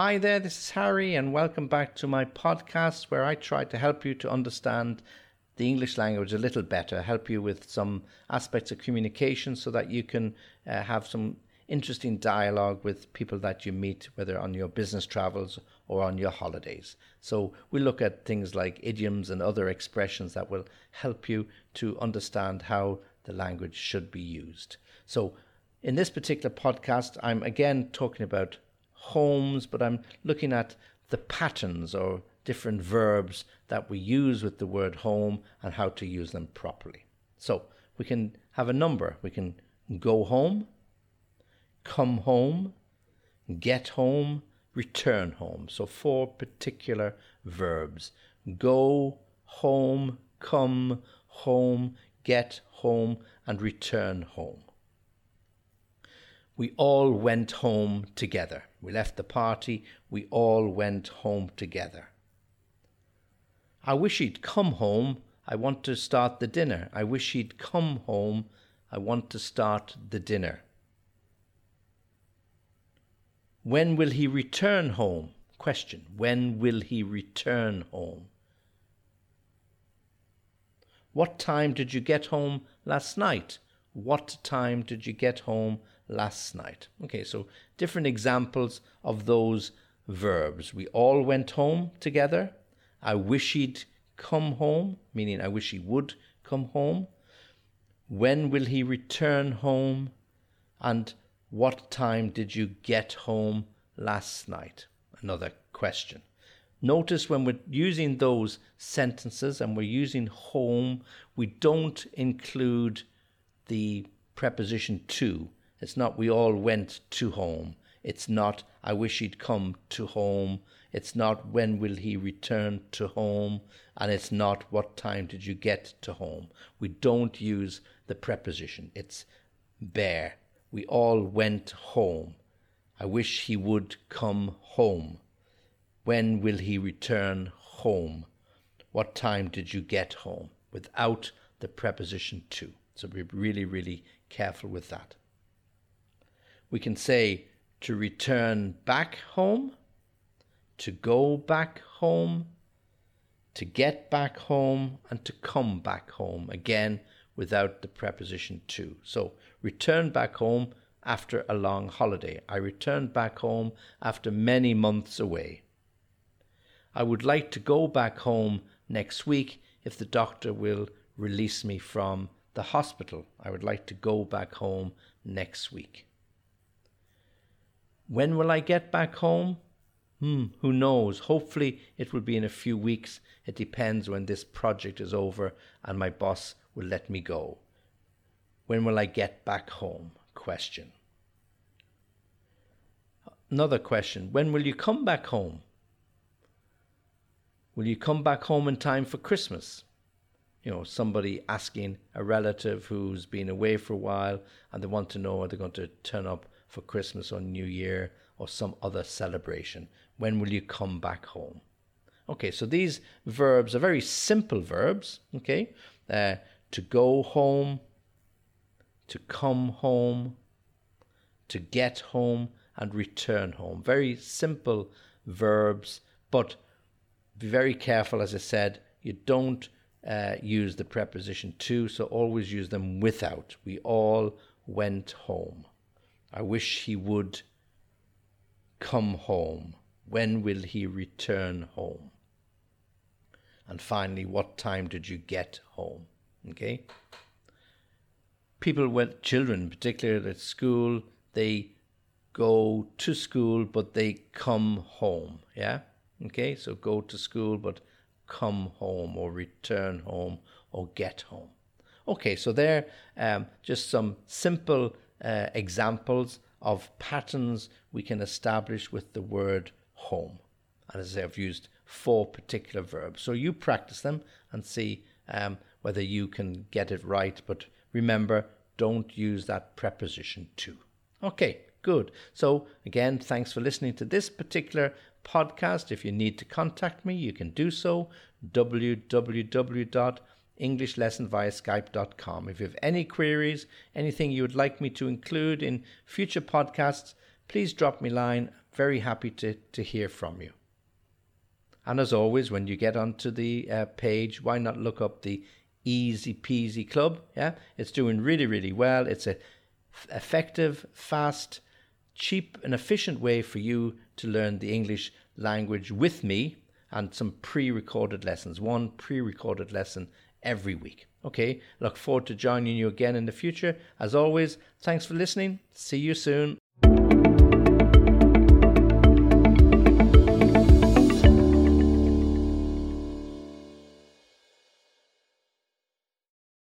Hi there, this is Harry, and welcome back to my podcast where I try to help you to understand the English language a little better, help you with some aspects of communication so that you can uh, have some interesting dialogue with people that you meet, whether on your business travels or on your holidays. So we look at things like idioms and other expressions that will help you to understand how the language should be used. So in this particular podcast, I'm again talking about homes, but I'm looking at the patterns or different verbs that we use with the word home and how to use them properly. So we can have a number. We can go home, come home, get home, return home. So four particular verbs go, home, come, home, get home, and return home. We all went home together. We left the party. We all went home together. I wish he'd come home. I want to start the dinner. I wish he'd come home. I want to start the dinner. When will he return home? Question. When will he return home? What time did you get home last night? What time did you get home last night. Okay, so different examples of those verbs. We all went home together. I wish he'd come home, meaning I wish he would come home. When will he return home? And what time did you get home last night? Another question. Notice when we're using those sentences and we're using home, we don't include the preposition to. It's not we all went to home. It's not I wish he'd come to home. It's not when will he return to home. And it's not what time did you get to home. We don't use the preposition. It's bare. We all went home. I wish he would come home. When will he return home? What time did you get home? Without the preposition to. So be really, really careful with that we can say to return back home, to go back home, to get back home, and to come back home. Again, without the preposition to. So, return back home after a long holiday. I returned back home after many months away. I would like to go back home next week if the doctor will release me from the hospital. I would like to go back home next week. When will I get back home? Hmm, who knows? Hopefully, it will be in a few weeks. It depends when this project is over and my boss will let me go. When will I get back home? Question. Another question When will you come back home? Will you come back home in time for Christmas? You know, somebody asking a relative who's been away for a while and they want to know are they going to turn up for Christmas or New Year or some other celebration? When will you come back home? Okay, so these verbs are very simple verbs, okay? Uh, to go home, to come home, to get home, and return home. Very simple verbs, but be very careful, as I said, you don't uh, use the preposition to, so always use them without. We all went home. I wish he would come home. When will he return home? And finally, what time did you get home? Okay? People with children, particularly at school, they go to school, but they come home. Yeah? Okay? So go to school, but come home or return home or get home. Okay, so there um, just some simple uh, examples of patterns we can establish with the word home. And as I say, I've used four particular verbs. So you practice them and see um, whether you can get it right. But remember, don't use that preposition to. Okay, good. So again, thanks for listening to this particular podcast. If you need to contact me, you can do so. www English lesson via skype.com. If you have any queries, anything you would like me to include in future podcasts, please drop me a line. Very happy to, to hear from you. And as always, when you get onto the uh, page, why not look up the Easy Peasy Club? Yeah, it's doing really, really well. It's a f- effective, fast, cheap, and efficient way for you to learn the English language with me and some pre recorded lessons. One pre recorded lesson every week. Okay, look forward to joining you again in the future. As always, thanks for listening. See you soon.